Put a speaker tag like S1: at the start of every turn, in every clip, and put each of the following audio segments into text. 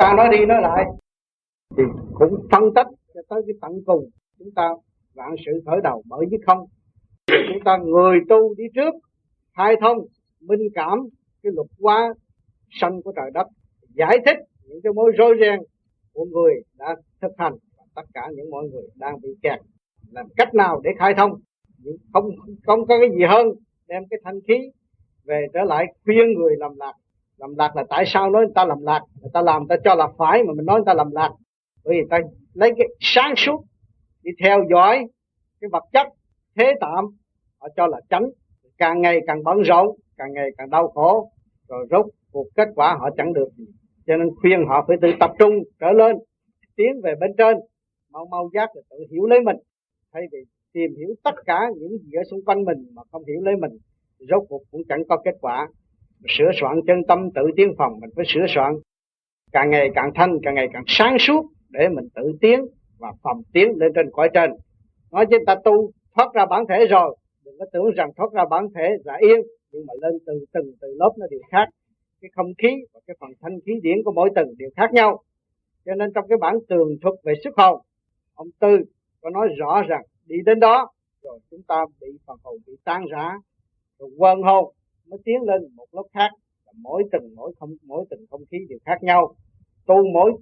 S1: ta nói đi nói lại. Thì cũng phân tích cho tới cái tận cùng. Chúng ta vạn sự khởi đầu bởi với không. Chúng ta người tu đi trước, khai thông, minh cảm cái luật hóa sanh của trời đất, giải thích những cái mối rối ren của người đã thực hành và tất cả những mọi người đang bị kẹt. Làm cách nào để khai thông? Không không có cái gì hơn đem cái thanh khí về trở lại khuyên người làm lạc làm lạc là tại sao nói người ta làm lạc? Người ta làm, người ta cho là phải mà mình nói người ta làm lạc. Bởi vì ta lấy cái sáng suốt, đi theo dõi cái vật chất, thế tạm, họ cho là chánh. Càng ngày càng bận rộn, càng ngày càng đau khổ, rồi rốt cuộc kết quả họ chẳng được gì. Cho nên khuyên họ phải tự tập trung, trở lên, tiến về bên trên, mau mau giác là tự hiểu lấy mình. Thay vì tìm hiểu tất cả những gì ở xung quanh mình mà không hiểu lấy mình, rốt cuộc cũng chẳng có kết quả sửa soạn chân tâm tự tiến phòng, mình phải sửa soạn. Càng ngày càng thanh, càng ngày càng sáng suốt để mình tự tiến và phòng tiến lên trên cõi trên. Nói chứ ta tu, thoát ra bản thể rồi. Đừng có tưởng rằng thoát ra bản thể là yên, nhưng mà lên từ từng, từ lớp nó đều khác. Cái không khí và cái phần thanh khí điển của mỗi tầng đều khác nhau. Cho nên trong cái bản tường thuật về xuất hồn, ông tư có nói rõ rằng đi đến đó, rồi chúng ta bị phần hồn bị tan rã, rồi quên hồn mới tiến lên một lớp khác. Mỗi tầng mỗi không mỗi tầng không khí đều khác nhau. Tu mỗi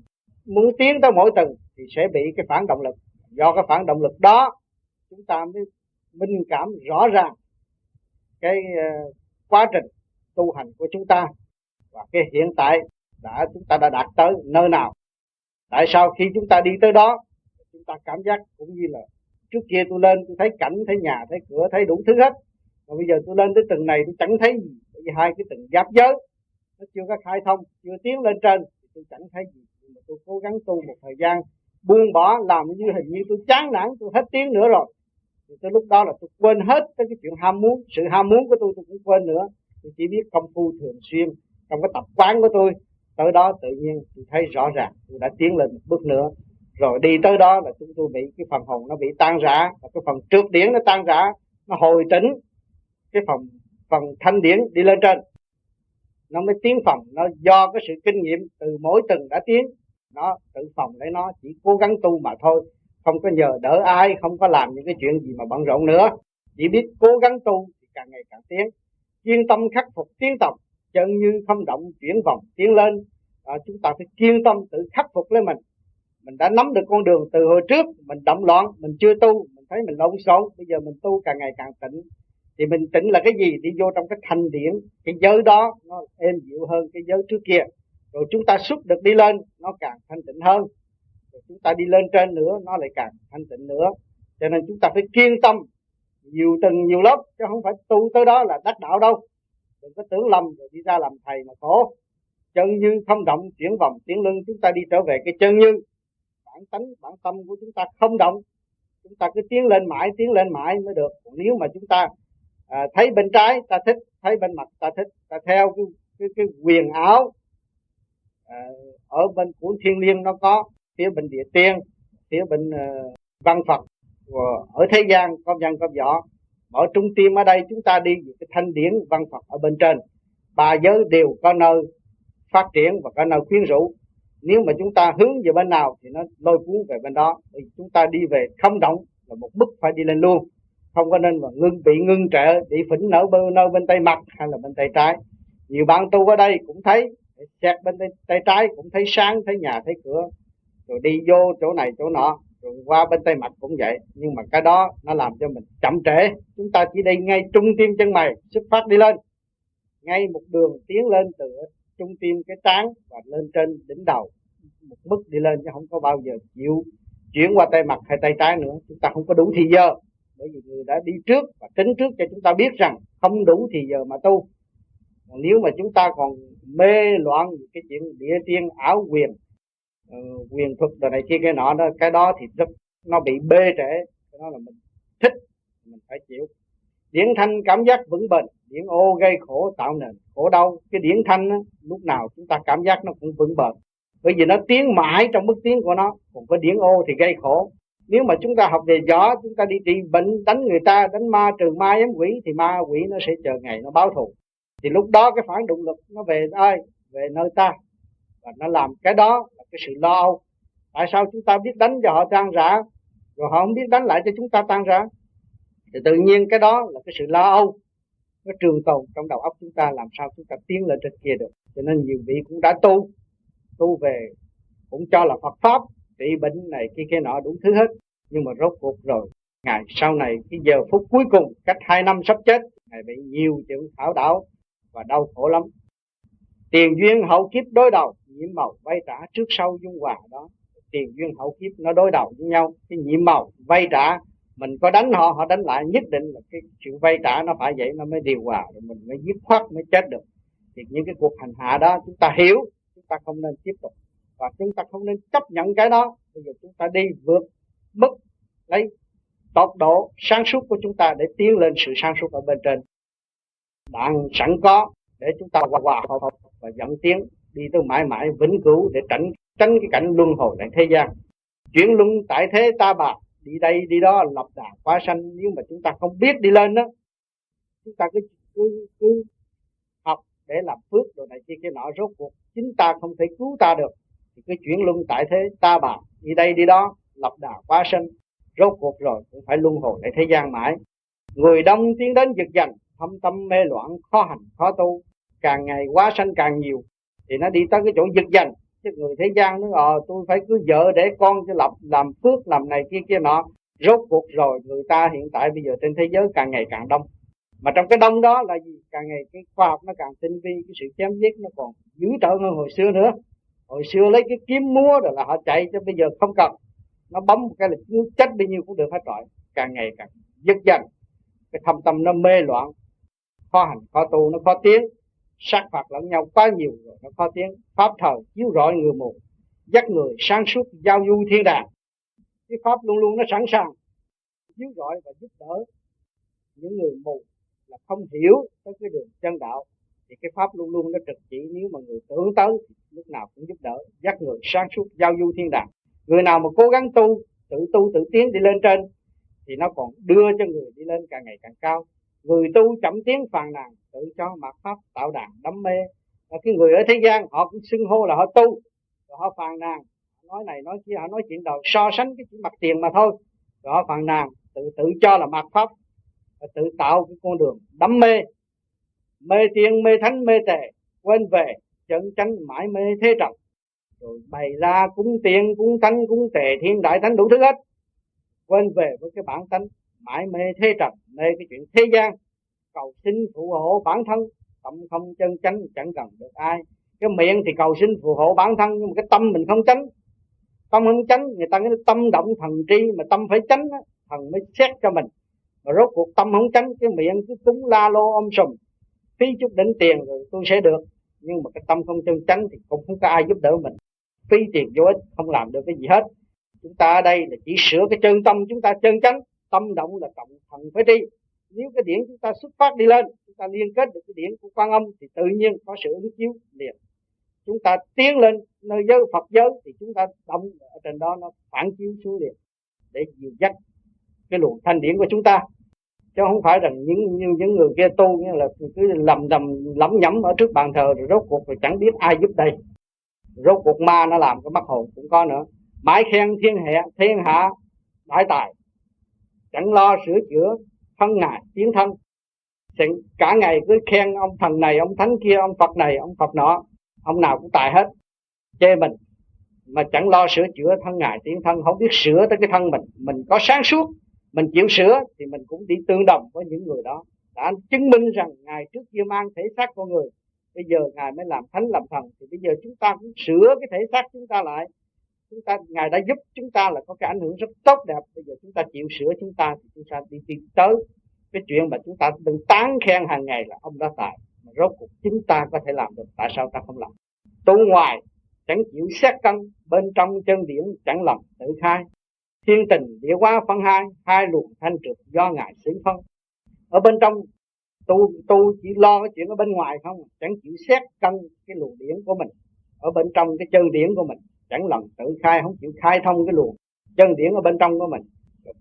S1: muốn tiến tới mỗi tầng thì sẽ bị cái phản động lực. Do cái phản động lực đó chúng ta mới minh cảm rõ ràng cái uh, quá trình tu hành của chúng ta. Và cái hiện tại đã chúng ta đã đạt tới nơi nào. Tại sao khi chúng ta đi tới đó chúng ta cảm giác cũng như là trước kia tôi lên tôi thấy cảnh thấy nhà thấy cửa thấy đủ thứ hết mà bây giờ tôi lên tới tầng này tôi chẳng thấy gì, bởi vì hai cái tầng giáp giới, nó chưa có khai thông, chưa tiến lên trên, thì tôi chẳng thấy gì. Nhưng mà tôi cố gắng tu một thời gian, buông bỏ, làm như hình như tôi chán nản, tôi hết tiếng nữa rồi. Thì tới lúc đó là tôi quên hết tới cái chuyện ham muốn, sự ham muốn của tôi tôi cũng quên nữa. Tôi chỉ biết công phu thường xuyên trong cái tập quán của tôi. Tới đó tự nhiên tôi thấy rõ ràng, tôi đã tiến lên một bước nữa. Rồi đi tới đó là chúng tôi bị cái phần hồn nó bị tan rã, và cái phần trước điển nó tan rã, nó hồi tỉnh cái phần phần thanh điển đi lên trên. Nó mới tiến phòng nó do cái sự kinh nghiệm từ mỗi từng đã tiến. Nó tự phòng lấy nó chỉ cố gắng tu mà thôi. Không có nhờ đỡ ai không có làm những cái chuyện gì mà bận rộn nữa. Chỉ biết cố gắng tu thì càng ngày càng tiến. Kiên tâm khắc phục tiến tập chân như không động chuyển vòng tiến lên. À, chúng ta phải kiên tâm tự khắc phục lấy mình. Mình đã nắm được con đường từ hồi trước mình động loạn mình chưa tu mình thấy mình lộn xộn. Bây giờ mình tu càng ngày càng tỉnh thì mình tĩnh là cái gì đi vô trong cái thành điển, cái giới đó nó êm dịu hơn cái giới trước kia. Rồi chúng ta xuất được đi lên, nó càng thanh tịnh hơn. Rồi chúng ta đi lên trên nữa, nó lại càng thanh tịnh nữa. Cho nên chúng ta phải kiên tâm, nhiều từng nhiều lớp, chứ không phải tu tới đó là đắc đạo đâu. Đừng có tưởng lầm rồi đi ra làm thầy mà khổ. Chân như không động, chuyển vòng, chuyển lưng, chúng ta đi trở về cái chân như. Bản tánh, bản tâm của chúng ta không động. Chúng ta cứ tiến lên mãi, tiến lên mãi mới được. Còn nếu mà chúng ta à, thấy bên trái ta thích thấy bên mặt ta thích. Ta theo cái cái, cái quyền áo à, ở bên của thiên liêng nó có phía bên địa tiên phía bên uh, văn phật. Và ở thế gian có văn có võ. Ở trung tim ở đây chúng ta đi về cái thanh điển văn phật ở bên trên. Ba giới đều có nơi phát triển và có nơi khuyến rũ. Nếu mà chúng ta hướng về bên nào thì nó lôi cuốn về bên đó. Thì chúng ta đi về không động là một bước phải đi lên luôn không có nên mà ngưng bị ngưng trệ bị phỉnh nở bên nơi bên tay mặt hay là bên tay trái. Nhiều bạn tu ở đây cũng thấy xét bên tay, tay trái cũng thấy sáng thấy nhà thấy cửa. Rồi đi vô chỗ này chỗ nọ rồi qua bên tay mặt cũng vậy. Nhưng mà cái đó nó làm cho mình chậm trễ. Chúng ta chỉ đi ngay trung tim chân mày xuất phát đi lên. Ngay một đường tiến lên từ trung tim cái trán và lên trên đỉnh đầu. Một mức đi lên chứ không có bao giờ chịu chuyển qua tay mặt hay tay trái nữa. Chúng ta không có đủ thì giờ bởi vì người đã đi trước và tính trước cho chúng ta biết rằng không đủ thì giờ mà tu. Còn nếu mà chúng ta còn mê loạn cái chuyện địa tiên ảo quyền uh, quyền thuật đồ này kia cái nọ đó cái đó thì rất nó bị bê trễ. Nó là mình thích mình phải chịu. Điển thanh cảm giác vững bền điển ô gây khổ tạo nền khổ đau. Cái điển thanh á, lúc nào chúng ta cảm giác nó cũng vững bền. Bởi vì nó tiến mãi trong bước tiến của nó còn cái điển ô thì gây khổ nếu mà chúng ta học về gió, chúng ta đi trị bệnh, đánh người ta, đánh ma, trừ ma ám quỷ, thì ma, quỷ nó sẽ chờ ngày nó báo thù. Thì lúc đó cái phản động lực nó về ai về nơi ta. Và nó làm cái đó là cái sự lo âu. Tại sao chúng ta biết đánh cho họ tan rã? Rồi họ không biết đánh lại cho chúng ta tan rã. Thì tự nhiên cái đó là cái sự lo âu. Nó trường tồn trong đầu óc chúng ta, làm sao chúng ta tiến lên trên kia được. Cho nên nhiều vị cũng đã tu. Tu về cũng cho là Phật pháp bị bệnh này kia kia nọ đủ thứ hết. Nhưng mà rốt cuộc rồi, ngày sau này, cái giờ phút cuối cùng, cách hai năm sắp chết ngài bị nhiều chuyện thảo đảo và đau khổ lắm. Tiền duyên hậu kiếp đối đầu nhiễm màu vay trả trước sau dung hòa đó. Tiền duyên hậu kiếp nó đối đầu với nhau, cái nhiễm màu vay trả, mình có đánh họ họ đánh lại, nhất định là cái chuyện vay trả nó phải vậy, nó mới điều hòa, rồi mình mới dứt khoát mới chết được. Thì những cái cuộc hành hạ đó, chúng ta hiểu, chúng ta không nên tiếp tục và chúng ta không nên chấp nhận cái đó. Bây giờ chúng ta đi vượt mức lấy tốc độ sáng suốt của chúng ta để tiến lên sự sáng suốt ở bên trên. Đang sẵn có để chúng ta hòa hòa hợp và dẫn tiến đi tới mãi mãi vĩnh cửu để tránh tránh cái cảnh luân hồi lại thế gian. Chuyển luân tại thế ta bà, đi đây đi đó, lập đà quá sanh. Nếu mà chúng ta không biết đi lên đó, chúng ta cứ cứ cứ học để làm phước rồi này kia kia nọ, rốt cuộc chính ta không thể cứu ta được thì cứ chuyển luân tại thế ta bà đi đây đi đó, lập đà quá sanh, rốt cuộc rồi cũng phải luân hồi lại thế gian mãi. Người đông tiến đến giật giành thâm tâm mê loạn, khó hành, khó tu. Càng ngày quá sanh càng nhiều, thì nó đi tới cái chỗ giật giành chứ người thế gian nó ờ tôi phải cứ vợ để con cho lập, làm phước, làm này kia kia nọ. Rốt cuộc rồi người ta hiện tại bây giờ trên thế giới càng ngày càng đông. Mà trong cái đông đó là gì? Càng ngày cái khoa học nó càng tinh vi, cái sự chém giết nó còn dữ tợn hơn hồi xưa nữa hồi xưa lấy cái kiếm múa rồi là họ chạy cho bây giờ không cần. Nó bấm một cái là chết bao nhiêu cũng được hết rồi. Càng ngày càng dứt dần. Cái thâm tâm nó mê loạn. Khó hành, khó tu, nó khó tiến. Sát phạt lẫn nhau quá nhiều rồi nó khó tiếng pháp thời chiếu rọi người mù, dắt người sáng suốt giao du thiên đàng. Cái pháp luôn luôn nó sẵn sàng, chiếu rọi và giúp đỡ những người mù là không hiểu tới cái đường chân đạo thì cái pháp luôn luôn nó trực chỉ nếu mà người tưởng tới thì lúc nào cũng giúp đỡ, dắt người sáng suốt giao du thiên đàng. Người nào mà cố gắng tu, tự tu tự tiến đi lên trên, thì nó còn đưa cho người đi lên càng ngày càng cao. Người tu chậm tiến phàn nàn, tự cho mặt pháp tạo đàn đắm mê. Và cái người ở thế gian, họ cũng xưng hô là họ tu. Rồi họ phàn nàn nói này, nói kia, họ nói chuyện đầu, so sánh cái mặt tiền mà thôi. Rồi họ phàn nàn, tự tự cho là mặt pháp, và tự tạo cái con đường đắm mê mê tiền mê thánh, mê tệ quên về chân chánh mãi mê thế trần. Rồi bày ra cúng tiền cúng thánh, cúng tệ thiên đại thánh đủ thứ hết. Quên về với cái bản tánh mãi mê thế trần, mê cái chuyện thế gian. Cầu xin phù hộ bản thân, tâm không chân chánh, chẳng cần được ai. Cái miệng thì cầu xin phù hộ bản thân, nhưng mà cái tâm mình không tránh tâm không tránh người ta nói tâm động thần tri, mà tâm phải tránh thần mới xét cho mình. Mà rốt cuộc tâm không tránh cái miệng cứ cúng la lô ôm sùm phí chút đỉnh tiền rồi tôi sẽ được. Nhưng mà cái tâm không chân chánh thì cũng không có ai giúp đỡ mình. Phí tiền vô ích, không làm được cái gì hết. Chúng ta ở đây là chỉ sửa cái chân tâm chúng ta chân chánh, tâm động là trọng thần phải tri. Nếu cái điển chúng ta xuất phát đi lên, chúng ta liên kết được cái điển của quan âm thì tự nhiên có sự ứng chiếu liền. Chúng ta tiến lên nơi giới Phật giới thì chúng ta động ở trên đó nó phản chiếu xuống liền để dìu dắt cái luồng thanh điển của chúng ta chứ không phải rằng những những, những người kia tu như là cứ lầm đầm lẩm nhẩm ở trước bàn thờ rồi rốt cuộc rồi chẳng biết ai giúp đây. Rốt cuộc ma nó làm cái mắt hồn cũng có nữa. Mãi khen thiên hạ thiên hạ đại tài. Chẳng lo sửa chữa thân ngài tiến thân. Cả ngày cứ khen ông thần này ông thánh kia ông phật này ông phật nọ. Ông nào cũng tài hết. Chê mình. Mà chẳng lo sửa chữa thân ngài tiến thân. Không biết sửa tới cái thân mình. Mình có sáng suốt mình chịu sửa thì mình cũng đi tương đồng với những người đó. Đã chứng minh rằng ngài trước kia mang thể xác con người, bây giờ ngài mới làm thánh, làm thần. Thì bây giờ chúng ta cũng sửa cái thể xác chúng ta lại. Chúng ta, ngài đã giúp chúng ta là có cái ảnh hưởng rất tốt đẹp. Bây giờ chúng ta chịu sửa chúng ta thì chúng ta đi tiến tới cái chuyện mà chúng ta đừng tán khen hàng ngày là ông đã tài mà rốt cuộc chúng ta có thể làm được, tại sao ta không làm? Tu ngoài chẳng chịu xét cân, bên trong chân điển chẳng lầm tự khai thiên tình địa hóa phân hai hai luồng thanh trực do ngài xử phân. Ở bên trong tu tu chỉ lo cái chuyện ở bên ngoài không chẳng chịu xét cân cái luồng điển của mình. Ở bên trong cái chân điển của mình chẳng lần tự khai không chịu khai thông cái luồng chân điển ở bên trong của mình.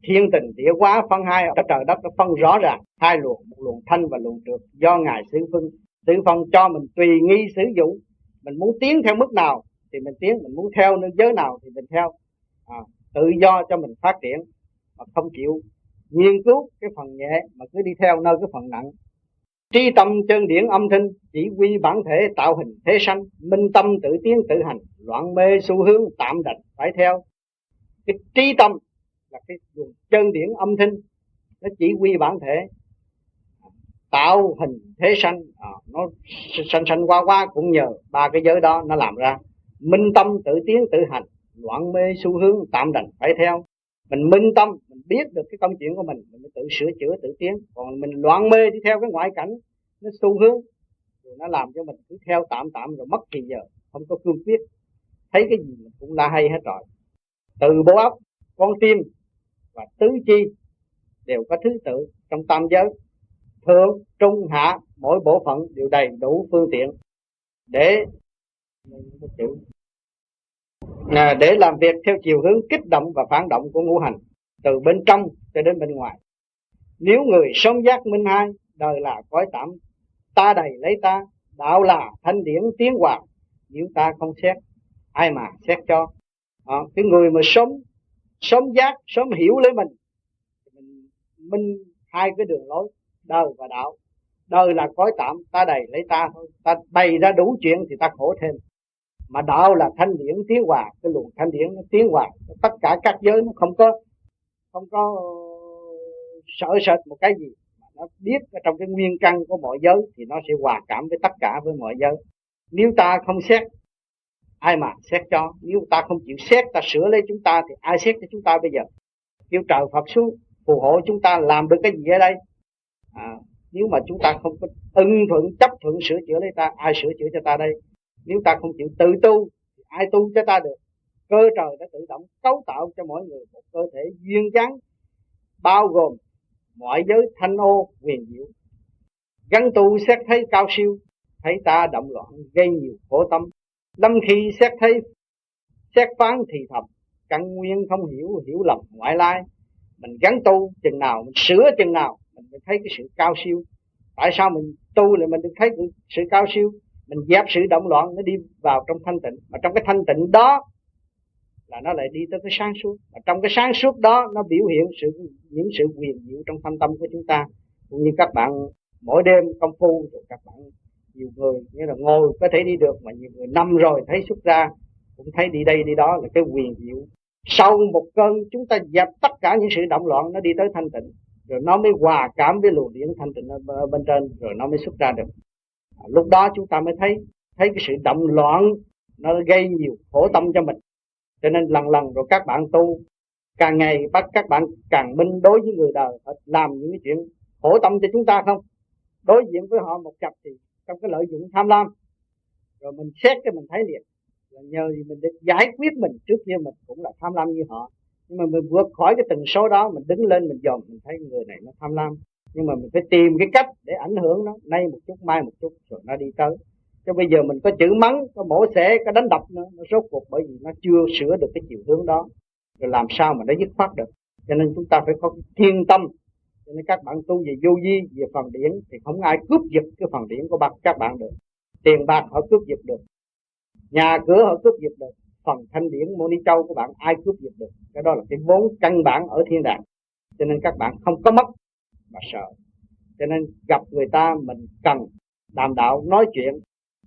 S1: Thiên tình địa hóa phân hai ở trời đất nó phân rõ ràng hai luồng một luồng thanh và luồng trượt do ngài xử phân. Xử phân cho mình tùy nghi sử dụng mình muốn tiến theo mức nào thì mình tiến mình muốn theo nơi giới nào thì mình theo. À, tự do cho mình phát triển mà không chịu nghiên cứu cái phần nhẹ mà cứ đi theo nơi cái phần nặng. Tri tâm chân điển âm thanh chỉ quy bản thể tạo hình thế sanh minh tâm tự tiến tự hành loạn mê xu hướng tạm đành phải theo. Cái tri tâm là cái luồng chân điển âm thanh nó chỉ quy bản thể tạo hình thế sanh à, nó sanh sanh qua qua cũng nhờ ba cái giới đó nó làm ra. Minh tâm tự tiến tự hành loạn mê xu hướng, tạm đành phải theo. Mình minh tâm, mình biết được cái công chuyện của mình mình mới tự sửa chữa, tự tiến. Còn mình loạn mê đi theo cái ngoại cảnh, nó xu hướng, rồi nó làm cho mình cứ theo tạm tạm rồi mất thì giờ không có cương quyết. Thấy cái gì mình cũng la hay hết rồi. Từ bộ óc, con tim và tứ chi đều có thứ tự trong tam giới. Thượng, trung, hạ, mỗi bộ phận đều đầy đủ phương tiện để chịu à, để làm việc theo chiều hướng kích động và phản động của ngũ hành từ bên trong cho đến bên ngoài. Nếu người sống giác minh hai đời là cõi tạm ta đầy lấy ta đạo là thanh điển tiến hòa nếu ta không xét ai mà xét cho? À, cái người mà sống sống giác sống hiểu lấy mình mình minh hai cái đường lối đời và đạo. Đời là cõi tạm ta đầy lấy ta thôi. Ta bày ra đủ chuyện thì ta khổ thêm mà đạo là thanh điển tiến hòa cái luồng thanh điển nó tiến hòa tất cả các giới nó không có không có ờ, sợ sệt một cái gì. Mà nó biết ở trong cái nguyên căn của mọi giới thì nó sẽ hòa cảm với tất cả với mọi giới. Nếu ta không xét ai mà xét cho? Nếu ta không chịu xét ta sửa lấy chúng ta thì ai xét cho chúng ta bây giờ? Kêu trời Phật xuống phù hộ chúng ta làm được cái gì ở đây? À, nếu mà chúng ta không có ưng thuận chấp thuận sửa chữa lấy ta ai sửa chữa cho ta đây? Nếu ta không chịu tự tu thì ai tu cho ta được? Cơ trời đã tự động cấu tạo cho mỗi người một cơ thể duyên dáng, bao gồm mọi giới thanh ô quyền diệu. Gắn tu xét thấy cao siêu, thấy ta động loạn gây nhiều khổ tâm. Lâm khi xét thấy, xét phán thì thầm, căn nguyên không hiểu hiểu lầm ngoại lai. Mình gắn tu chừng nào, mình sửa chừng nào, mình mới thấy cái sự cao siêu. Tại sao mình tu lại mình được thấy sự cao siêu? Mình dẹp sự động loạn nó đi vào trong thanh tịnh. Mà trong cái thanh tịnh đó là nó lại đi tới cái sáng suốt. Và trong cái sáng suốt đó, nó biểu hiện sự, những sự quyền diệu trong thâm tâm của chúng ta. Cũng như các bạn mỗi đêm công phu, rồi các bạn nhiều người, nghĩa là ngồi có thể đi được, mà nhiều người năm rồi thấy xuất ra, cũng thấy đi đây đi đó là cái quyền diệu. Sau một cơn, chúng ta dẹp tất cả những sự động loạn nó đi tới thanh tịnh, rồi nó mới hòa cảm với luồng điển thanh tịnh ở bên trên, rồi nó mới xuất ra được à, lúc đó chúng ta mới thấy thấy cái sự động loạn nó gây nhiều khổ tâm cho mình. Cho nên lần lần rồi các bạn tu càng ngày bắt các bạn càng minh đối với người đời phải làm những cái chuyện khổ tâm cho chúng ta không? Đối diện với họ một cặp thì trong cái lợi dụng tham lam rồi mình xét cho mình thấy liền. Là nhờ gì mình được giải quyết mình trước kia mình cũng là tham lam như họ. Nhưng mà mình vượt khỏi cái tần số đó mình đứng lên mình dòm mình thấy người này nó tham lam nhưng mà mình phải tìm cái cách để ảnh hưởng nó, nay một chút, mai một chút, rồi nó đi tới. Chứ bây giờ mình có chữ mắng, có mổ xẻ, có đánh đập nữa, nó rốt cuộc bởi vì nó chưa sửa được cái chiều hướng đó. Rồi làm sao mà nó dứt khoát được? Cho nên chúng ta phải có thiên tâm. Cho nên các bạn tu về vô vi, về phần điển, thì không ai cướp giật cái phần điển của các bạn được. Tiền bạc họ cướp giật được. Nhà cửa họ cướp giật được. Phần thanh điển mô ni châu của bạn, ai cướp giật được? Cái đó là cái vốn căn bản ở thiên đàng. Cho nên các bạn không có mất mà sợ. Cho nên gặp người ta mình cần đàm đạo nói chuyện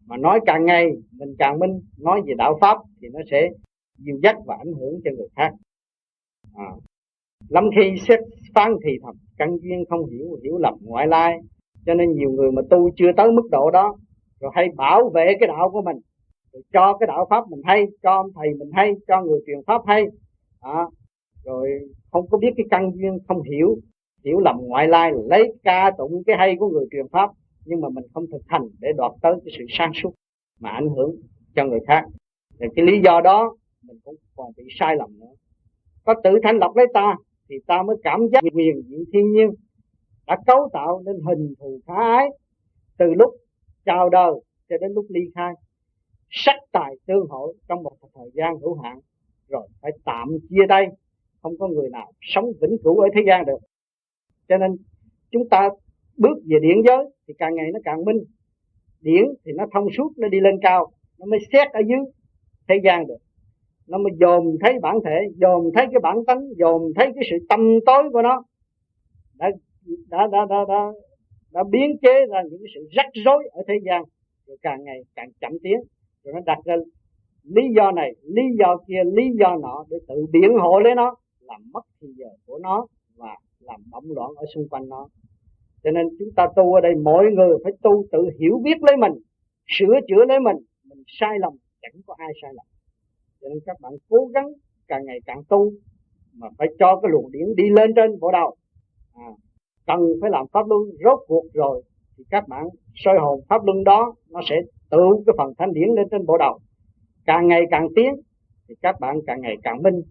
S1: mà nói càng ngày mình càng minh nói về đạo pháp thì nó sẽ dìu dắt và ảnh hưởng cho người khác. À. lắm khi xét phán thì thầm căn duyên không hiểu hiểu lầm ngoại lai. Cho nên nhiều người mà tu chưa tới mức độ đó rồi hay bảo vệ cái đạo của mình rồi cho cái đạo pháp mình hay cho ông thầy mình hay cho người truyền pháp hay. À, rồi không có biết cái căn duyên không hiểu hiểu lầm ngoại lai, lấy ca tụng cái hay của người truyền pháp, nhưng mà mình không thực hành để đoạt tới cái sự sang suốt mà ảnh hưởng cho người khác. Thì cái lý do đó, mình cũng còn bị sai lầm nữa. Có tự thanh lọc lấy ta, thì ta mới cảm giác quyền diện thiên nhiên đã cấu tạo nên hình thù khả ái từ lúc chào đời cho đến lúc ly khai. Sắc tài tương hội trong một thời gian hữu hạn, rồi phải tạm chia tay. Không có người nào sống vĩnh cửu ở thế gian được cho nên chúng ta bước về điện giới thì càng ngày nó càng minh. Điển thì nó thông suốt nó đi lên cao nó mới xét ở dưới thế gian được. Nó mới dòm thấy bản thể dòm thấy cái bản tánh dòm thấy cái sự tâm tối của nó. Đã đã đã đã đã, đã biến chế ra những cái sự rắc rối ở thế gian rồi càng ngày càng chậm tiến. Rồi nó đặt ra lý do này lý do kia lý do nọ để tự biện hộ lấy nó làm mất thì giờ của nó và làm bỗng loạn ở xung quanh nó. Cho nên chúng ta tu ở đây mỗi người phải tu tự hiểu biết lấy mình sửa chữa lấy mình. Mình sai lầm chẳng có ai sai lầm. Cho nên các bạn cố gắng càng ngày càng tu mà phải cho cái luồng điển đi lên trên bộ đầu. À, cần phải làm pháp luân rốt cuộc rồi thì các bạn soi hồn pháp luân đó nó sẽ tự cái phần thanh điển lên trên bộ đầu. Càng ngày càng tiến thì các bạn càng ngày càng minh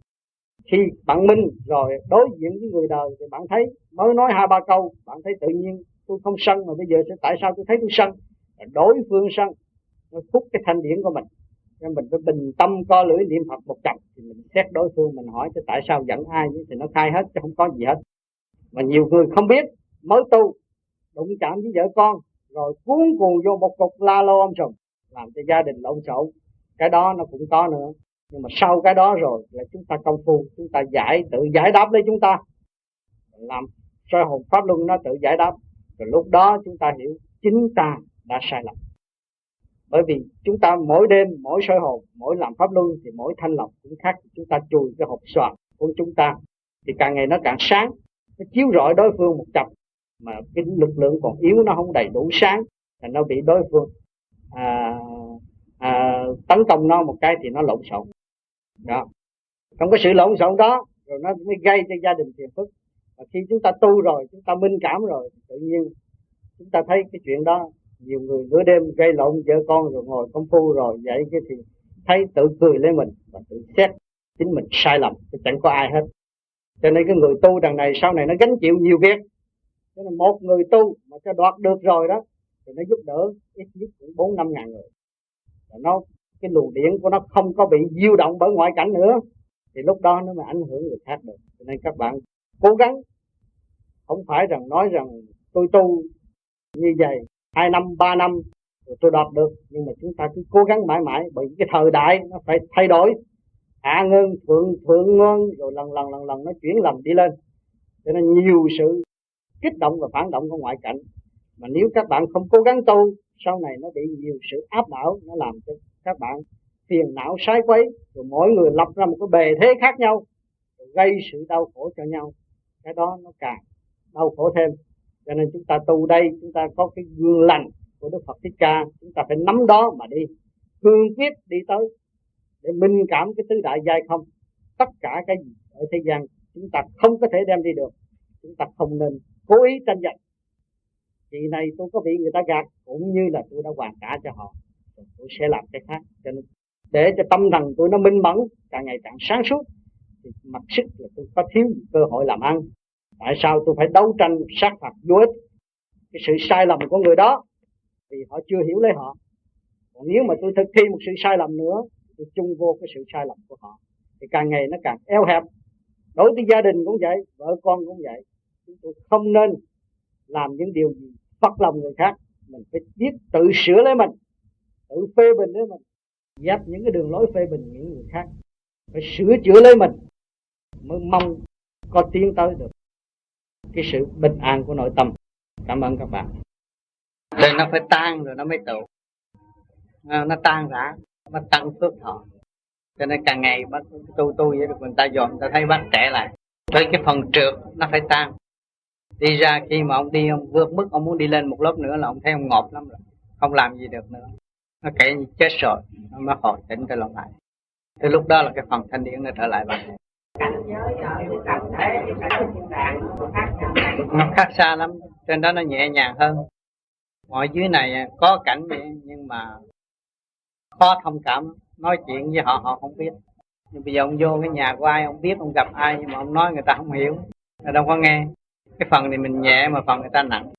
S1: khi bạn minh rồi đối diện với người đời thì bạn thấy, mới nói hai ba câu, bạn thấy tự nhiên tôi không sân mà bây giờ sẽ tại sao tôi thấy tôi sân? Đối phương sân, nó thúc cái thanh điển của mình. Nên mình phải bình tâm co lưỡi niệm phật một chặp thì mình xét đối phương, mình hỏi cho tại sao giận ai thì nó khai hết chứ không có gì hết. Mà nhiều người không biết, mới tu, đụng chạm với vợ con, rồi cuốn cuồng vô một cục la lô ông chồng, làm cho gia đình lộn xộn. Cái đó nó cũng có nữa nhưng mà sau cái đó rồi là chúng ta công phu chúng ta giải tự giải đáp lấy chúng ta. Làm soi hồn pháp luân nó tự giải đáp. Rồi lúc đó chúng ta hiểu chính ta đã sai lầm. Bởi vì chúng ta mỗi đêm mỗi soi hồn mỗi làm pháp luân thì mỗi thanh lọc cũng khác. Chúng ta chùi cái hộp xoàn của chúng ta thì càng ngày nó càng sáng. Nó chiếu rọi đối phương một chập mà cái lực lượng còn yếu nó không đầy đủ sáng thì nó bị đối phương à, à, tấn công nó một cái thì nó lộn xộn đó. Trong cái sự lộn xộn đó. Rồi nó mới gây cho gia đình phiền phức. Và khi chúng ta tu rồi, chúng ta minh cảm rồi tự nhiên chúng ta thấy cái chuyện đó. Nhiều người nửa đêm gây lộn, vợ con rồi ngồi công phu rồi vậy cái thì thấy tự cười lên mình và tự xét chính mình sai lầm, chứ chẳng có ai hết. Cho nên cái người tu đằng này, sau này nó gánh chịu nhiều việc. Cho nên một người tu mà cho đoạt được rồi đó, thì nó giúp đỡ ít nhất cũng bốn năm ngàn người. Và nó cái luồng điện của nó không có bị diêu động bởi ngoại cảnh nữa, thì lúc đó nó mới ảnh hưởng người khác được. Cho nên các bạn cố gắng, không phải rằng nói rằng tôi tu như vậy hai năm, ba năm rồi tôi đạt được, nhưng mà chúng ta cứ cố gắng mãi mãi, bởi cái thời đại nó phải thay đổi. Hạ ngân, thượng thượng ngân, rồi lần lần lần lần nó chuyển lầm đi lên. Cho nên nhiều sự kích động và phản động của ngoại cảnh. Mà nếu các bạn không cố gắng tu, sau này nó bị nhiều sự áp đảo, nó làm cho các bạn phiền não sai quấy, rồi mỗi người lập ra một cái bề thế khác nhau, rồi gây sự đau khổ cho nhau. Cái đó nó càng đau khổ thêm. Cho nên chúng ta tu đây, chúng ta có cái gương lành của Đức Phật Thích Ca, chúng ta phải nắm đó mà đi. Cương quyết đi tới để minh cảm cái tứ đại giai không. Tất cả cái gì ở thế gian, chúng ta không có thể đem đi được. Chúng ta không nên cố ý tranh giành. Chị này tôi có bị người ta gạt, cũng như là tôi đã hoàn trả cho họ rồi tôi sẽ làm cái khác. Cho nên, để cho tâm thần tôi nó minh mẫn, càng ngày càng sáng suốt, thì mặc sức là tôi có thiếu cơ hội làm ăn. Tại sao tôi phải đấu tranh sát phạt vô ích? Cái sự sai lầm của người đó, vì họ chưa hiểu lấy họ. Còn nếu mà tôi thực thi một sự sai lầm nữa tôi chung vô cái sự sai lầm của họ. Thì càng ngày nó càng eo hẹp. Đối với gia đình cũng vậy, vợ con cũng vậy. Chúng tôi không nên làm những điều gì phật lòng người khác. Mình phải biết tự sửa lấy mình tự phê bình lấy mình. Dắt những cái đường lối phê bình những người khác. Phải sửa chữa lấy mình mới mong có tiến tới được cái sự bình an của nội tâm. Cảm ơn các bạn. Đây nó phải tan rồi nó mới tụ. À, nó tan rã nó tăng phước thọ. Cho nên càng ngày bắt tu tu vậy được người ta dọn người ta thấy bắt trẻ lại. Với cái phần trượt nó phải tan. Đi ra khi mà ông đi ông vượt mức ông muốn đi lên một lớp nữa là ông thấy ông ngọt lắm rồi. Không làm gì được nữa nó kể như chết rồi, nó mới hồi tỉnh trở lại. Từ lúc đó là cái phần thanh điển nó trở lại bằng nó khác xa lắm, trên đó nó nhẹ nhàng hơn. Mọi dưới này có cảnh vậy, nhưng mà khó thông cảm, nói chuyện với họ họ không biết. Nhưng bây giờ ông vô cái nhà của ai, ông biết ông gặp ai, nhưng mà ông nói người ta không hiểu, người đâu có nghe. Cái phần này mình nhẹ mà phần người ta nặng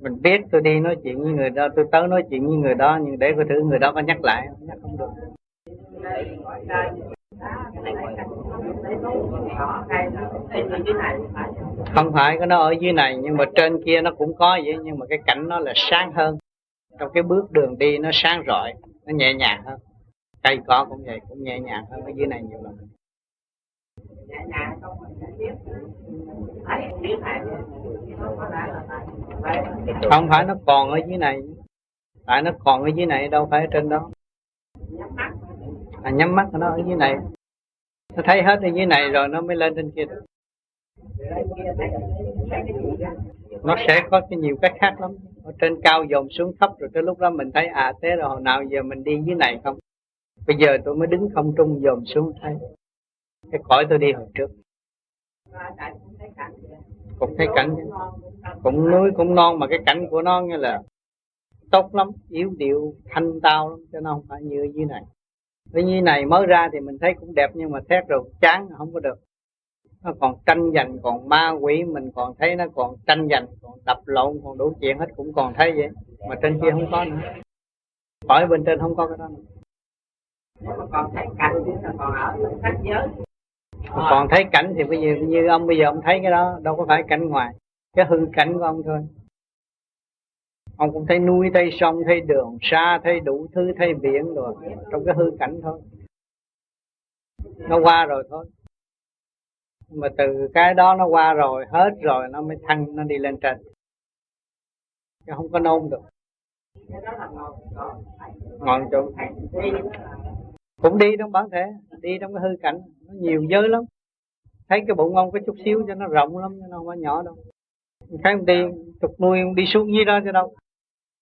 S1: mình biết tôi đi nói chuyện với người đó, tôi tới nói chuyện với người đó, nhưng để coi thử người đó có nhắc lại nhắc không được. Không phải cái nó ở dưới này, nhưng mà trên kia nó cũng có vậy, nhưng mà cái cảnh nó là sáng hơn. Trong cái bước đường đi nó sáng rọi, nó nhẹ nhàng hơn. Cây cỏ cũng vậy, cũng nhẹ nhàng hơn ở dưới này nhiều lắm không phải nó còn ở dưới này. Tại nó còn ở dưới này đâu phải ở trên đó. À, nhắm mắt nó ở dưới này. Nó thấy hết ở dưới này rồi nó mới lên trên kia được. Nó sẽ có cái nhiều cách khác lắm. Ở trên cao dồn xuống thấp rồi tới lúc đó mình thấy à thế rồi hồi nào giờ mình đi dưới này không? Bây giờ tôi mới đứng không trung dồn xuống thấy cái cõi tôi đi hồi trước. Cũng thấy cảnh cũng núi cũng non mà cái cảnh của nó như là tốt lắm, yếu điệu, thanh tao lắm, cho nó không phải như ở dưới này. Với dưới này mới ra thì mình thấy cũng đẹp nhưng mà thét rồi chán, không có được. Nó còn tranh giành, còn ma quỷ, mình còn thấy nó còn tranh giành, còn đập lộn, còn đủ chuyện hết cũng còn thấy vậy. Mà trên kia không có nữa. Khỏi bên trên không có cái đó nữa.
S2: Còn thấy cảnh còn ở sách giới
S1: còn thấy cảnh thì bây giờ như ông bây giờ ông thấy cái đó, đâu có phải cảnh ngoài. Cái hư cảnh của ông thôi. Ông cũng thấy núi, thấy sông, thấy đường, xa, thấy đủ thứ, thấy biển rồi. Trong cái hư cảnh thôi. Nó qua rồi thôi. Mà từ cái đó nó qua rồi, hết rồi, nó mới thăng, nó đi lên trên. Chứ không có nôn được. Ngon chỗ. Cũng đi trong bản thể, đi trong cái hư cảnh nó nhiều giới lắm. Thấy cái bụng ông có chút xíu cho nó rộng lắm chứ nó không có nhỏ đâu. Thấy ông đi trục nuôi ông đi xuống dưới đó chứ đâu.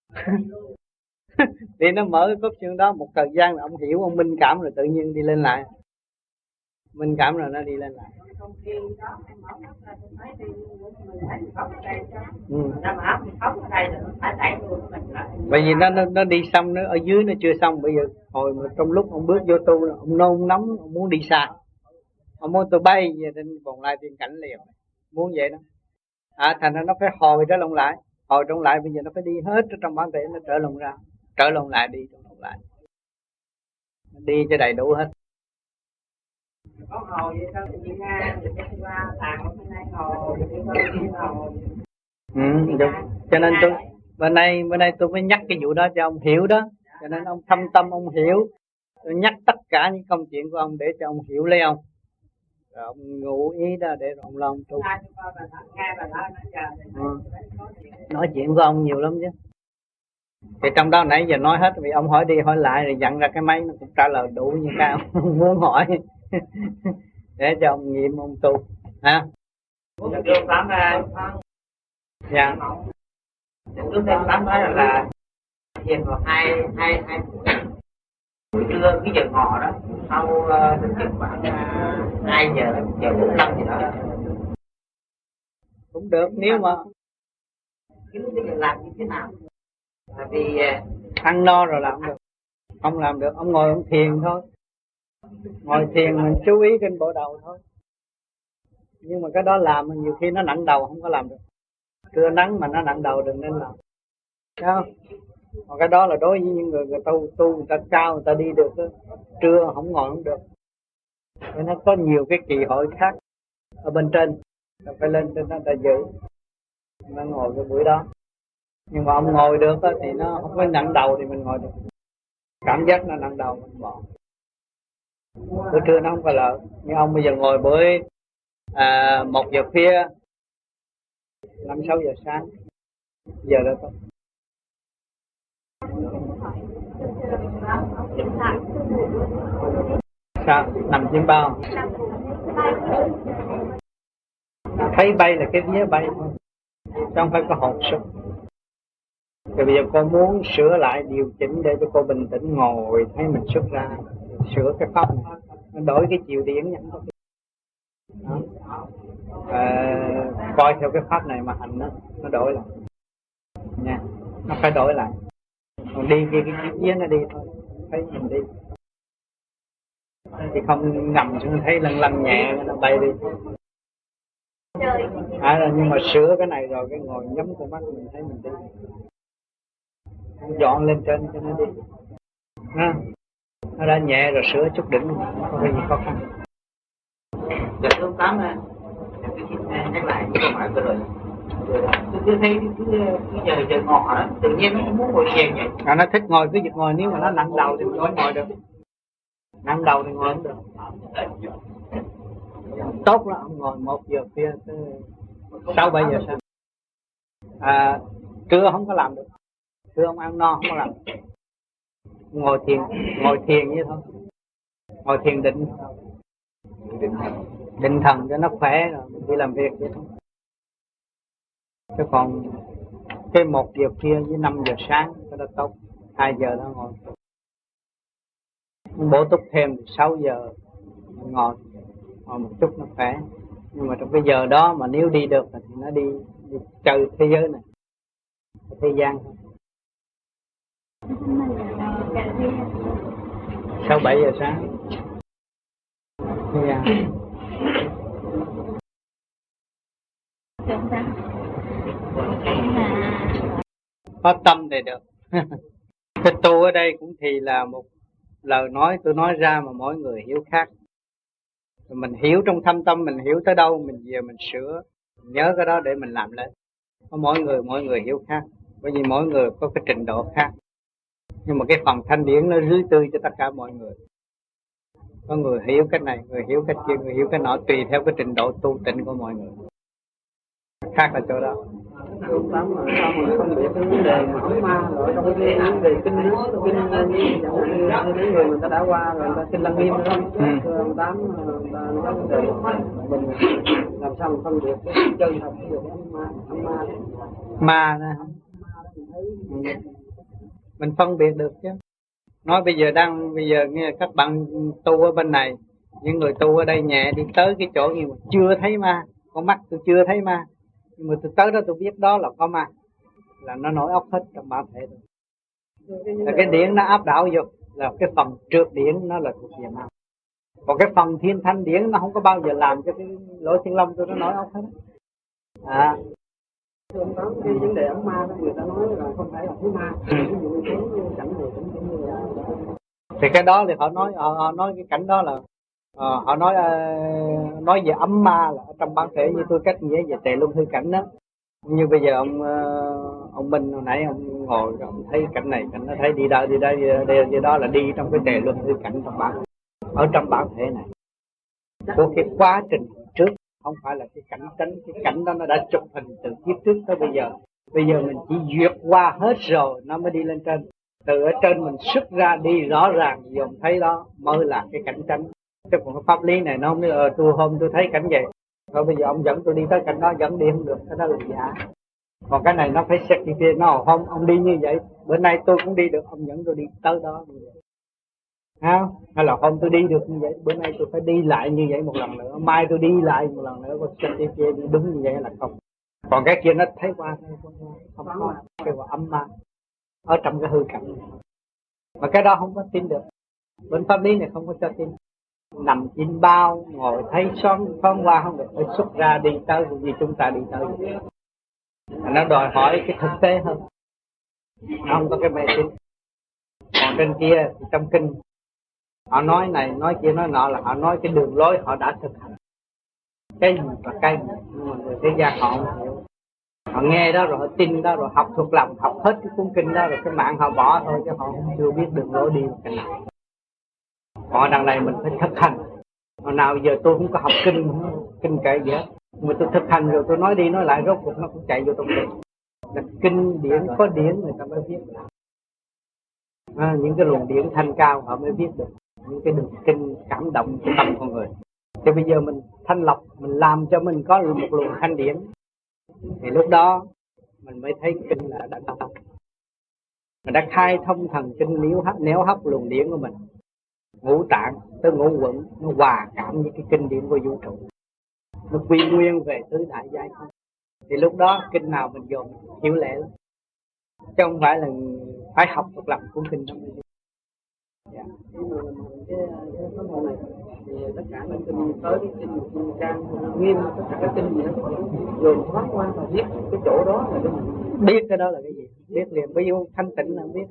S1: Thì nó mở cái cốt xương đó một thời gian là ông hiểu ông minh cảm rồi tự nhiên đi lên lại. Minh cảm rồi nó đi lên lại. Ừ. bởi vì nó, nó nó đi xong nó ở dưới nó chưa xong. Bây giờ hồi mà trong lúc ông bước vô tu ông nôn nóng ông muốn đi xa ông muốn tôi bay về trên vòng lại tiên cảnh liền. Muốn vậy đó. À thành ra nó phải hồi trở lộn lại. Hồi trong lại bây giờ nó phải đi hết trong bản thể nó trở lộn ra. Trở lộn lại đi trở lộn lại. Đi cho đầy đủ hết.
S2: Có vậy sao tàn hồ
S1: ừ đúng. Cho nên tôi bên nay bên nay tôi mới nhắc cái vụ đó cho ông hiểu đó. Cho nên ông thâm tâm ông hiểu. Tôi nhắc tất cả những công chuyện của ông để cho ông hiểu lấy ông rồi ông ngụ ý đó để rồi ông lo ông tu ừ. nói chuyện. Của ông nhiều lắm chứ. Thì trong đó nãy giờ nói hết vì ông hỏi đi hỏi lại rồi dặn ra cái máy nó cũng trả lời đủ như cái ông muốn hỏi. Để cho ông nghiệm ông tu ha? Dạ.
S2: Lúc em tám nói là, là thiền vào hai hai hai buổi trưa cái giờ ngọ đó. Sau uh, chừng khoảng uh, hai giờ giờ bốn năm gì đó.
S1: Cũng được nếu mà
S2: cái làm như thế nào? Là vì uh,
S1: ăn no rồi làm được. Không làm được ông ngồi ông thiền thôi. Ngồi thiền mình chú ý trên bộ đầu thôi. Nhưng mà cái đó làm nhiều khi nó nặng đầu không có làm được. Trưa nắng mà nó nặng đầu đừng nên làm. Thấy không? Còn cái đó là đối với những người người tu tu người ta cao người ta đi được đó. trưa không ngồi không được nó có nhiều cái kỳ hội khác ở bên trên. Ta phải lên trên nó ta giữ. Nó ngồi cái buổi đó. Nhưng mà ông ngồi được đó, thì nó không có nặng đầu thì mình ngồi được. Cảm giác nó nặng đầu mình bỏ. Bữa trưa nó không có lợi. Nhưng ông bây giờ ngồi buổi à, một giờ khuya năm sáu giờ sáng. Giờ đó thôi sao? Nằm trên bao. Thấy bay là cái vía bay thôi. Chứ không phải có hồn sức rồi bây giờ cô muốn sửa lại điều chỉnh để cho cô bình tĩnh ngồi thấy mình xuất ra sửa cái pháp này đổi cái chiều điển nhận. À, ờ, coi theo cái pháp này mà hành nó nó đổi lại. Nha nó phải đổi lại. Còn đi cái cái cái vía nó đi thôi. Thấy mình đi thì không ngầm xuống thấy lăn lăn nhẹ nó bay đi. À, nhưng mà sửa cái này rồi cái ngồi nhắm con mắt mình thấy mình đi. Dọn lên trên cho nó đi. Ha? Nó đã nhẹ rồi sửa chút đỉnh không có gì khó khăn.
S2: Dạ thưa tám tôi xin nhắc lại cái câu hỏi vừa rồi. Tôi cứ thấy cứ, cứ giờ giờ ngọ đó tự nhiên nó muốn ngồi thiền vậy.
S1: À, nó thích ngồi cứ việc ngồi nếu mà nó nặng đầu thì mình không ngồi được nắng đầu thì ngồi không được. Tốt là ông ngồi một giờ kia tới sáu bảy giờ sáng. À, trưa không có làm được. Trưa ông ăn no không có làm ngồi thiền ngồi thiền như thôi. Ngồi thiền định. Định thần cho nó khỏe rồi đi làm việc vậy thôi. Chứ còn cái một giờ kia với năm giờ sáng cái đó tốt hai giờ nó ngồi bổ túc thêm sáu giờ ngồi ngồi một chút nó khỏe. Nhưng mà trong cái giờ đó mà nếu đi được thì nó đi, đi chơi thế giới này thế gian. Thôi sáu bảy giờ sáng. Thế gian có tâm thì được. Cái tu ở đây cũng thì là một lời nói, tôi nói ra mà mỗi người hiểu khác. Mình hiểu trong thâm tâm, mình hiểu tới đâu, mình về mình sửa, mình nhớ cái đó để mình làm lên. Có mỗi người mỗi người hiểu khác. Bởi vì mỗi người có cái trình độ khác. Nhưng mà cái phần thanh điển nó rưới tươi cho tất cả mọi người. Có người hiểu cái này, người hiểu cái kia, người hiểu cái nọ, tùy theo cái trình độ tu tịnh của mọi người. Khác là chỗ đó
S3: cũng lắm mà sao mà không biết cái vấn đề mà ấm ma rồi trong cái vấn đề kinh lý kinh như những người người ta đã qua rồi người ta kinh lăng nghiêm đó. Ừ. tám ta nói đề mình làm sao mình phân biệt chân thật cái ấm ma ma
S1: ma nè. Mình phân biệt được chứ. Nói bây giờ đang bây giờ nghe các bạn tu ở bên này những người tu ở đây nhẹ đi tới cái chỗ gì mà chưa thấy ma con mắt tôi chưa thấy ma nhưng mà tôi tới đó tôi biết đó là có ma. Là nó nổi ốc hết trong bản thể rồi là cái điển nó áp đảo vô. Là cái phần trượt điển nó là thuộc về ma. Còn cái phần thiên thanh điển nó không có bao giờ làm cho cái lỗ thiên long tôi nó nổi ốc hết. À.
S3: Cái vấn đề ấm ma đó người ta nói là không phải là thứ ma
S1: ví dụ như cảnh này cũng như là thì cái đó thì họ nói họ, họ nói cái cảnh đó là à, họ nói uh, nói về ấm ma là trong bản thể như tôi cách nghĩa về tệ luân hư cảnh đó. Như bây giờ ông uh, ông Minh hồi nãy ông ngồi ông thấy cảnh này cảnh nó thấy đi đâu đi đây đi, đi đó là đi trong cái tệ luân hư cảnh trong bản ở trong bản thể này. Của cái quá trình trước không phải là cái cảnh tránh cái cảnh đó nó đã chụp hình từ kiếp trước tới bây giờ. Bây giờ mình chỉ duyệt qua hết rồi nó mới đi lên trên. Từ ở trên mình xuất ra đi rõ ràng dòng thấy đó mới là cái cảnh tránh cái pháp lý này nó không nói ờ, tôi hôm tôi thấy cảnh vậy. Thôi bây giờ ông dẫn tôi đi tới cảnh đó dẫn đi không được cái đó là giả. Còn cái này nó phải xét như kia nó không ông đi như vậy. Bữa nay tôi cũng đi được ông dẫn tôi đi tới đó như vậy. Không hay là hôm tôi đi được như vậy bữa nay tôi phải đi lại như vậy một lần nữa mai tôi đi lại một lần nữa có xét kia kia đúng như vậy là không. Còn cái kia nó thấy qua không không có cái gọi âm ma ở trong cái hư cảnh mà cái đó không có tin được. Bên pháp lý này không có cho tin nằm trên bao, ngồi thấy son thoáng qua không được phải xuất ra đi tới vì chúng ta đi tới. Nó đòi hỏi cái thực tế hơn. Nó không có cái mê tín. Còn trên kia thì trong kinh, họ nói này, nói kia, nói nọ là họ nói cái đường lối họ đã thực hành. Cái gì và cái gì, nhưng mà người thế gian họ không hiểu. Họ nghe đó rồi, họ tin đó rồi, học thuộc lòng, học hết cái cuốn kinh đó rồi, cái mạng họ bỏ thôi, chứ họ không chưa biết đường lối đi cái nào họ đằng này mình phải thực hành. Hồi nào giờ tôi không có học kinh kinh kệ gì hết. Mà tôi thực hành rồi tôi nói đi nói lại rốt cuộc nó cũng chạy vô trong kinh là kinh điển có điển người ta mới viết à, những cái luồng điển thanh cao họ mới viết được. Những cái đường kinh cảm động của tâm con người. Thì bây giờ mình thanh lọc mình làm cho mình có một luồng thanh điển. Thì lúc đó mình mới thấy kinh là đã thông mình đã khai thông thần kinh nếu hấp nếu hấp luồng điển của mình ngũ tạng tới ngũ quẩn nó hòa cảm với cái kinh điển của vũ trụ. Nó quy nguyên về tứ đại giai không? Thì lúc đó kinh nào mình dùng hiểu lẽ lắm. Chứ không phải là phải học một lần cuốn kinh
S3: dạ. cái cái vấn này. Thì tất cả những kinh tới cái kinh kinh trang nghiêm tất cả các kinh gì đó dồn thoát qua và viết cái chỗ đó là cái
S1: biết cái đó là cái gì? Biết liền. Ví dụ thanh tịnh là biết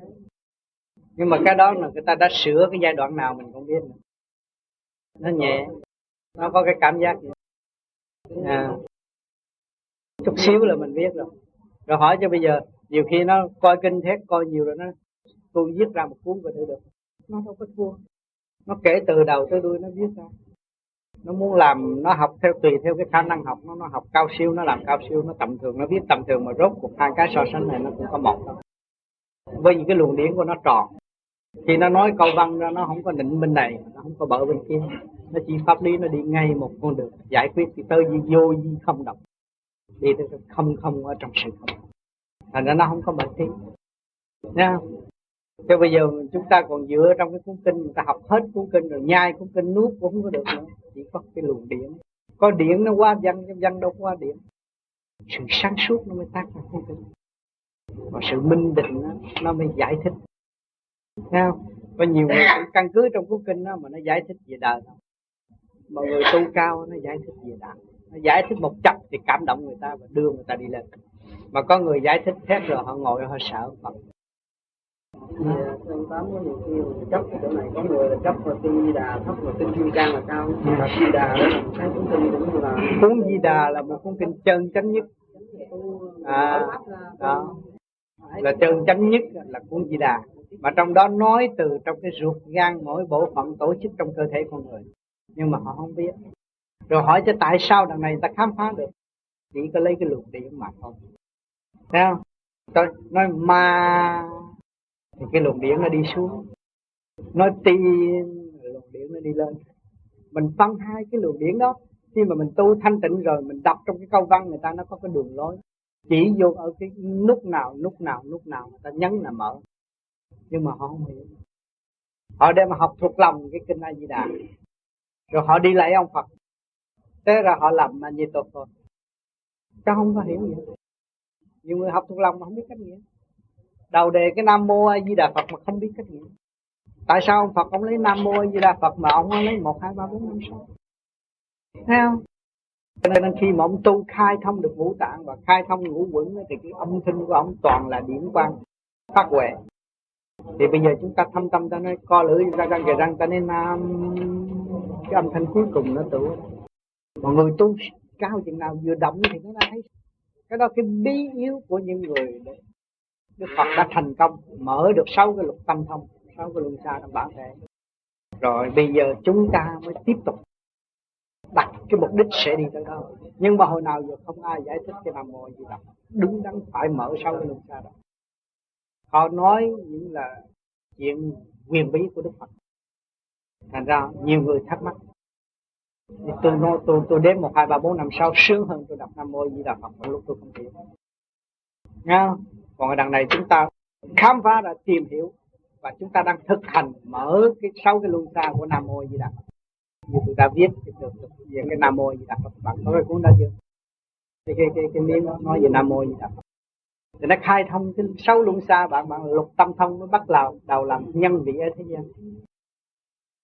S1: nhưng mà cái đó là người ta đã sửa cái giai đoạn nào mình không biết nó nhẹ nó có cái cảm giác gì à, chút xíu là mình biết rồi. Rồi hỏi cho bây giờ nhiều khi nó coi kinh thét coi nhiều rồi nó tôi viết ra một cuốn về thử được. Nó đâu có thua. Nó kể từ đầu tới đuôi nó viết ra. Nó muốn làm nó học theo tùy theo cái khả năng học nó nó học cao siêu nó làm cao siêu nó tầm thường nó viết tầm thường mà rốt cuộc hai cái so sánh này nó cũng có một thôi với những cái luồng điển của nó tròn khi nó nói câu văn ra nó không có định bên này nó không có bỡ bên kia. Nó chỉ pháp lý nó đi ngay một con đường giải quyết thì tới gì vô gì không động. Đi tới không không ở trong sự không. Thành ra nó không có bệnh thi nha. Thế bây giờ chúng ta còn dựa trong cái cuốn kinh người ta học hết cuốn kinh rồi nhai cuốn kinh nuốt cũng không có được nữa. Chỉ có cái luồng điện có điện nó qua văn văn đâu qua điện sự sáng suốt nó mới tác ra cuốn kinh. Và sự minh định nó, nó mới giải thích. Không? Có nhiều người căn cứ trong cuốn kinh đó mà nó giải thích về đời Mà người tu cao nó giải thích về đạo. Nó giải thích một chập thì cảm động người ta và đưa người ta đi lên. Mà có người giải thích hết rồi họ ngồi họ sợ Phật.
S3: Ông tám có nhiều khi chấp chỗ này có người là chấp và tin di đà thấp và tin kim cang là cao. Và di đà đó là cái cuốn kinh cũng là
S1: cuốn di đà là một cuốn kinh chân chánh nhất. À đó. Là chân chánh nhất là cuốn di đà mà trong đó nói từ trong cái ruột gan mỗi bộ phận tổ chức trong cơ thể con người. Nhưng mà họ không biết. Rồi hỏi cho tại sao đằng này người ta khám phá được? Chỉ có lấy cái luồng điện mà thôi. Thấy không? Tôi nói, ma. Thì cái luồng điện nó đi xuống. Nói, tiên. Luồng điện nó đi lên. Mình phân hai cái luồng điện đó. Khi mà mình tu thanh tịnh rồi, mình đọc trong cái câu văn người ta, nó có cái đường lối. Chỉ vô ở cái nút nào nút nào nút nào người ta nhấn là mở nhưng mà họ không hiểu. Họ đem mà học thuộc lòng cái kinh A Di Đà rồi họ đi lại ông Phật. Thế ra họ làm mà như tục thôi chứ không có hiểu gì nhiều người học thuộc lòng mà không biết cách nghĩa. Đầu đề cái nam mô a di đà phật mà không biết cách nghĩa. Tại sao ông phật ông lấy nam mô a di đà phật mà ông lấy một, hai, ba, bốn, năm, sáu? Thấy không? Cho nên khi mà ông tu khai thông được ngũ tạng và khai thông ngũ quẩn thì cái âm thanh của ông toàn là điển quang phát huệ thì bây giờ chúng ta thâm tâm ta nói, co lưỡi ra răng kề răng, ta nên nam cái âm thanh cuối cùng nó tụ mọi người tu cao chừng nào, vừa động thì nó đã thấy. Cái đó cái bí yếu của những người đấy Đức Phật đã thành công, mở được sáu cái lục tâm thông, sáu cái luân xa trong bản thể. Rồi bây giờ chúng ta mới tiếp tục đặt cái mục đích sẽ đi tới đó. Nhưng mà hồi nào giờ không ai giải thích cái nam mô gì đâu đứng đắn phải mở sáu cái luân xa đó họ nói những là chuyện quyền bí của Đức Phật. Thành ra nhiều người thắc mắc. Thì tôi nói tôi tôi đếm một hai ba bốn năm sau sướng hơn tôi đọc nam mô di đà phật một lúc tôi không hiểu. Nha còn ở đằng này chúng ta khám phá ra tìm hiểu và chúng ta đang thực hành mở cái sáu cái luân xa của nam mô di đà phật. Như tôi đã viết thì được về cái nam mô di đà phật. Bạn có cái cuốn đó chưa? Cái cái cái, cái miếng nói về nam mô di đà phật thì nó khai thông cái sâu luân xa bạn bạn lục tâm thông mới bắt đầu đầu làm nhân vị ở thế gian.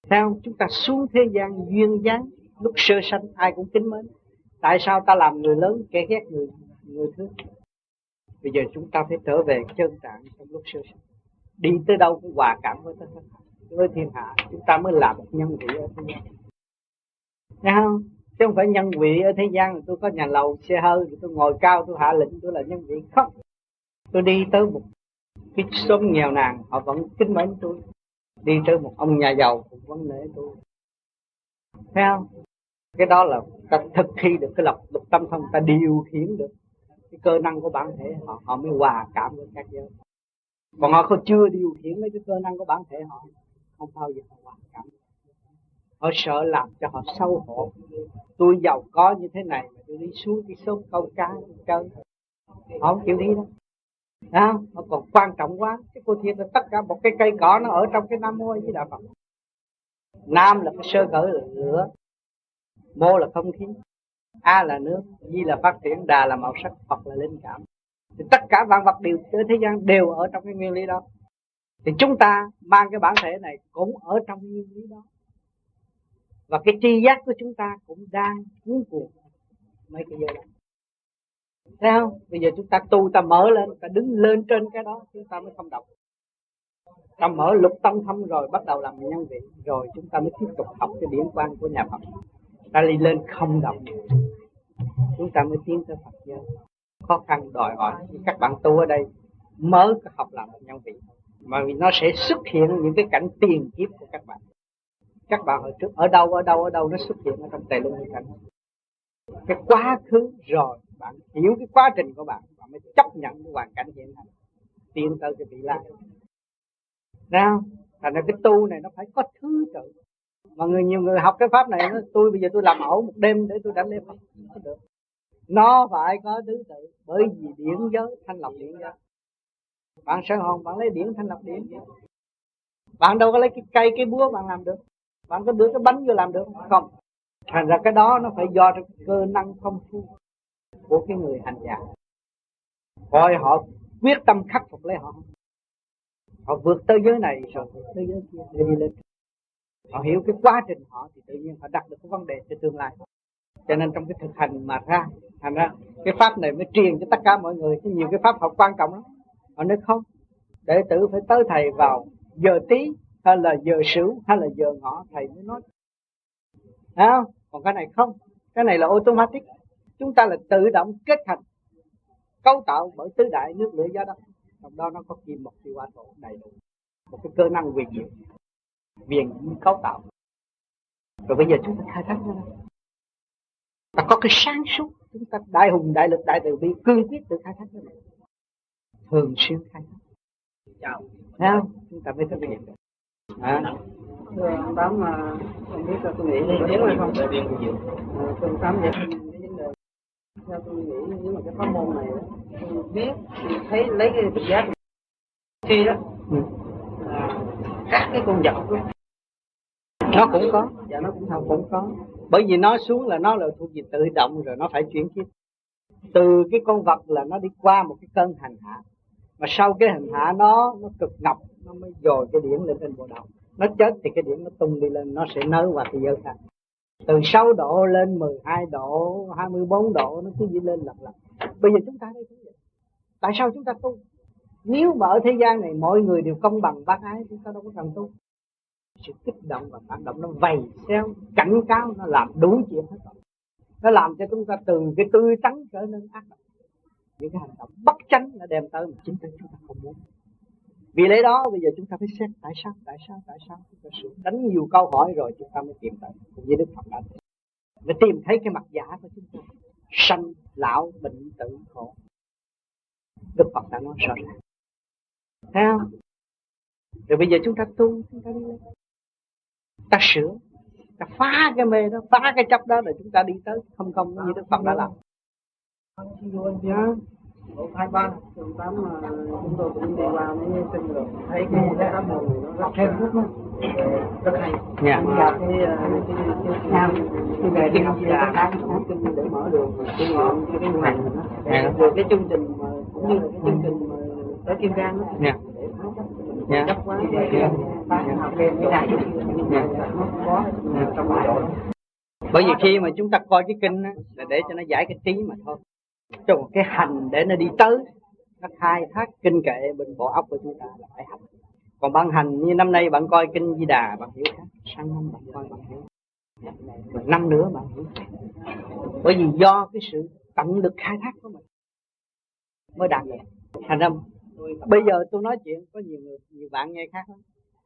S1: Theo chúng ta xuống thế gian duyên dáng, lúc sơ sanh ai cũng kính mến. Tại sao ta làm người lớn, kẻ ghét người người thứ? Bây giờ chúng ta phải trở về chân trạng trong lúc sơ sanh. Đi tới đâu cũng hòa cảm với tất cả. Với thiên hạ, chúng ta mới làm một nhân vị ở thế gian. Thấy không? Chứ không phải nhân vị ở thế gian, tôi có nhà lầu, xe hơi, tôi ngồi cao, tôi hạ lĩnh tôi là nhân vị. Không tôi đi tới một cái xóm nghèo nàn, họ vẫn kính mến tôi. Đi tới một ông nhà giàu cũng vẫn nể tôi. Thấy không? Cái đó là ta thực thi được cái lập lục tâm thông, ta điều khiển được cái cơ năng của bản thể họ họ mới hòa cảm với các giới. Còn họ không chưa điều khiển lấy cái cơ năng của bản thể họ, không bao giờ họ hòa cảm. Họ sợ làm cho họ sâu hổ. Tôi giàu có như thế này mà tôi đi xuống cái số câu cá chơi họ không chịu đi đâu à, nó còn quan trọng quá. Cái cô thiệt là tất cả một cái cây cỏ nó ở trong cái nam mô với đạo phật. Nam là cái sơ cỡ là lửa mô là không khí a là nước di là phát triển đà là màu sắc phật là linh cảm. Thì tất cả vạn vật đều trên thế gian đều ở trong cái nguyên lý đó. Thì chúng ta mang cái bản thể này cũng ở trong cái nguyên lý đó. Và cái tri giác của chúng ta cũng đang cuốn cuộc mấy cái giờ đó thấy không? Bây giờ chúng ta tu, ta mở lên, ta đứng lên trên cái đó, chúng ta mới không động. Ta mở lục tâm thâm rồi, bắt đầu làm nhân vị. Rồi chúng ta mới tiếp tục học cái điển quan của nhà Phật. Ta đi lên không động. Chúng ta mới tiến tới Phật giới khó khăn đòi hỏi, các bạn tu ở đây mới học làm nhân vị. Mà vì nó sẽ xuất hiện những cái cảnh tiền kiếp của các bạn. Các bạn hồi trước, ở đâu ở đâu ở đâu nó xuất hiện ở trong tề luân cảnh. Cái quá khứ rồi bạn hiểu cái quá trình của bạn bạn mới chấp nhận cái hoàn cảnh hiện hành. Tiến tới cái vị lai. Nào thành ra cái tu này nó phải có thứ tự. Mà người, nhiều người học cái pháp này, nó, tôi bây giờ tôi làm ẩu một đêm để tôi đánh lễ phật. Nó được. Nó phải có thứ tự. Bởi vì điển giới, thanh lọc điển giới. Bạn Sơn hồn, bạn lấy điển thanh lọc điển. Bạn đâu có lấy cái cây, cái búa bạn làm được. Bạn có đưa cái bánh vô làm được không? Thành ra cái đó nó phải do cái cơ năng công phu của cái người hành giả. Coi họ quyết tâm khắc phục lấy họ. Họ vượt tới giới này rồi vượt tới giới kia để đi lên. Họ hiểu cái quá trình họ thì tự nhiên họ đặt được cái vấn đề cho tương lai. Cho nên trong cái thực hành mà ra, thành ra cái pháp này mới truyền cho tất cả mọi người, chứ nhiều cái pháp học quan trọng lắm. Họ nói không, đệ tử phải tới thầy vào giờ tí, hay là giờ sửu, hay là giờ ngọ, thầy mới nói. Thấy không? còn cái này không, cái này là automatic chúng ta là tự động kết thành cấu tạo bởi tứ đại nước lửa gió đất trong đó nó có kim một chi hỏa thổ đầy đủ. Một cái cơ năng quyền diệu viền cấu tạo. Rồi bây giờ chúng ta khai thác đây ta có cái sáng suốt. Chúng ta đại hùng đại lực đại từ bi cương quyết tự khai thác cái này thường xuyên khai thác. Chào. Thấy không? Chúng ta mới thực hiện được à.
S3: Thưa ông Tám mà không biết là tôi nghĩ đúng hay không? Ông Tám vậy theo tôi nghĩ nếu mà cái pháp môn này tôi biết tôi thấy lấy cái trực giác khi đó
S1: Ừ.
S3: là các cái con vật đó,
S1: nó cũng có.
S3: Dạ nó cũng không
S1: cũng có. Bởi vì nó xuống là nó là thuộc về tự động rồi nó phải chuyển kiếp. Từ cái con vật là nó đi qua một cái cơn hành hạ. Mà sau cái hành hạ nó nó cực ngọc nó mới dồi cái điển lên trên bộ đầu. Nó chết thì cái điển nó tung đi lên nó sẽ nới qua thế giới khác từ 6 độ lên 12 độ 24 độ, nó cứ đi lên lặp lặp. Bây giờ chúng ta đây cũng vậy. Tại sao chúng ta tu? Nếu mà ở thế gian này mọi người đều công bằng bác ái, chúng ta đâu có cần tu. Sự kích động và phản động nó vầy xéo, cảnh cáo nó làm đủ chuyện hết rồi. Nó làm cho chúng ta từ cái tươi tắn trở nên ác độc. Những cái hành động bất chánh nó đem tới mà chính chúng ta không muốn vì lẽ đó, bây giờ chúng ta phải xét, tại sao tại sao tại sao chúng ta sự đánh nhiều câu hỏi rồi chúng ta mới tìm tới. Cũng như đức phật đã để tìm thấy cái mặt giả của chúng ta. Sanh, lão, bệnh, tử, khổ. Đức phật đã nói rõ ràng. Thấy không? Rồi bây giờ chúng ta tu, chúng ta đi lên. Ta sửa. Ta phá cái mê đó, phá cái chấp đó rồi chúng ta đi tới. Không công như đức phật đã làm
S3: hai ba ông Tám mà chúng tôi cũng đi qua mấy tin rồi thấy cái cái pháp môn này nó rất rất hay
S1: Dạ.
S3: gặp cái ờ, cái cái cái về đi học là đang kinh để mở đường cái mình
S1: Dạ.
S3: đó rồi cái chương trình mà cũng như là cái chương trình mà tới kim cang đó
S1: Dạ.
S3: để
S1: Dạ.
S3: chấp quá cái bán học thêm cái này
S1: Dạ.
S3: có trong cái độ
S1: bởi vì khi mà chúng ta coi cái kinh á, là để cho nó giải cái trí mà thôi cho một cái hành để nó đi tới, nó khai thác kinh kệ bên bộ óc của chúng ta là phải hành. Còn bạn hành như năm nay bạn coi kinh di đà, bạn hiểu khác. Sang năm bạn coi, bạn hiểu. Rồi năm nữa bạn hiểu khác. Bởi vì do cái sự tận lực khai thác của mình mới đạt được. Thành ra bây giờ tôi nói chuyện, có nhiều người, nhiều bạn nghe khác lắm.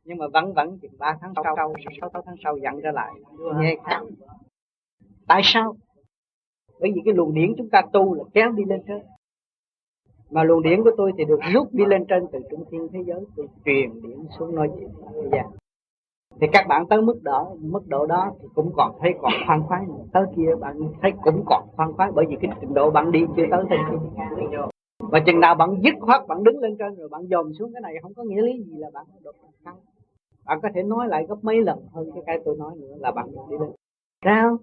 S1: Nhưng mà vẫn vẫn chừng ba tháng sau, sáu tháng sau dặn trở lại. Nghe khác. Tại sao? Bởi vì cái luồng điển chúng ta tu là kéo đi lên trên. Mà luồng điển của tôi thì được rút đi lên trên từ trung thiên thế giới, tôi truyền điển xuống nơi chuyện thế gian thì các bạn tới mức độ mức độ đó thì cũng còn thấy còn khoan khoái nữa. tới kia bạn thấy cũng còn khoan khoái bởi vì cái trình độ bạn đi chưa tới trên kia và chừng nào bạn dứt khoát, bạn đứng lên trên rồi bạn dòm xuống cái này, không có nghĩa lý gì là bạn đột cao bạn có thể nói lại gấp mấy lần hơn cái cái tôi nói nữa là bạn đi lên. Sao?